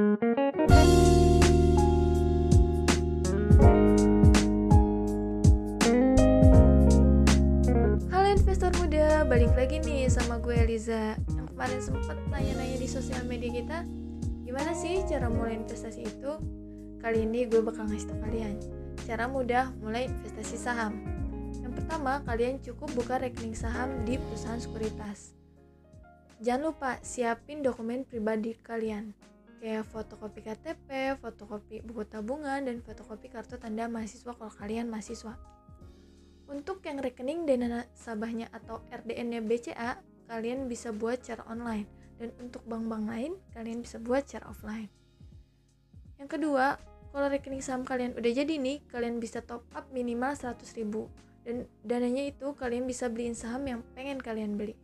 Halo investor muda, balik lagi nih sama gue Eliza. Yang kemarin sempet nanya-nanya di sosial media kita Gimana sih cara mulai investasi itu? Kali ini gue bakal ngasih tau kalian Cara mudah mulai investasi saham. Yang pertama, kalian cukup buka rekening saham di perusahaan sekuritas. Jangan lupa siapin dokumen pribadi kalian Kayak fotokopi KTP, fotokopi buku tabungan, dan fotokopi kartu tanda mahasiswa kalau kalian mahasiswa untuk yang rekening dana nasabahnya atau RDN-nya BCA, kalian bisa buat cara online. Dan untuk bank-bank lain, kalian bisa buat cara offline. Yang kedua, kalau rekening saham kalian udah jadi nih, kalian bisa top up minimal 100 ribu. Dan dananya itu kalian bisa beliin saham yang pengen kalian beli.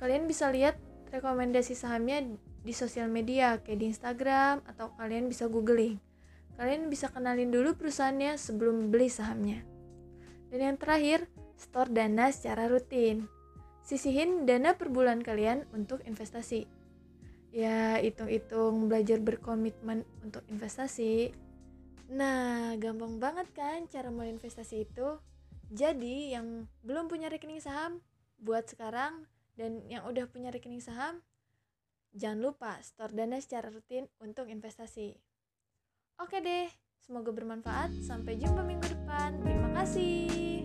Kalian bisa lihat rekomendasi sahamnya di sosial media, kayak di Instagram, atau kalian bisa googling. Kalian bisa kenalin dulu perusahaannya sebelum beli sahamnya. Dan yang terakhir, store dana secara rutin. Sisihin dana per bulan kalian untuk investasi. Ya, hitung-hitung belajar berkomitmen untuk investasi. Nah, gampang banget kan cara mulai investasi itu? Jadi, yang belum punya rekening saham, buat sekarang. Dan yang udah punya rekening saham, jangan lupa store dana secara rutin untuk investasi. Oke deh, semoga bermanfaat. Sampai jumpa minggu depan. Terima kasih.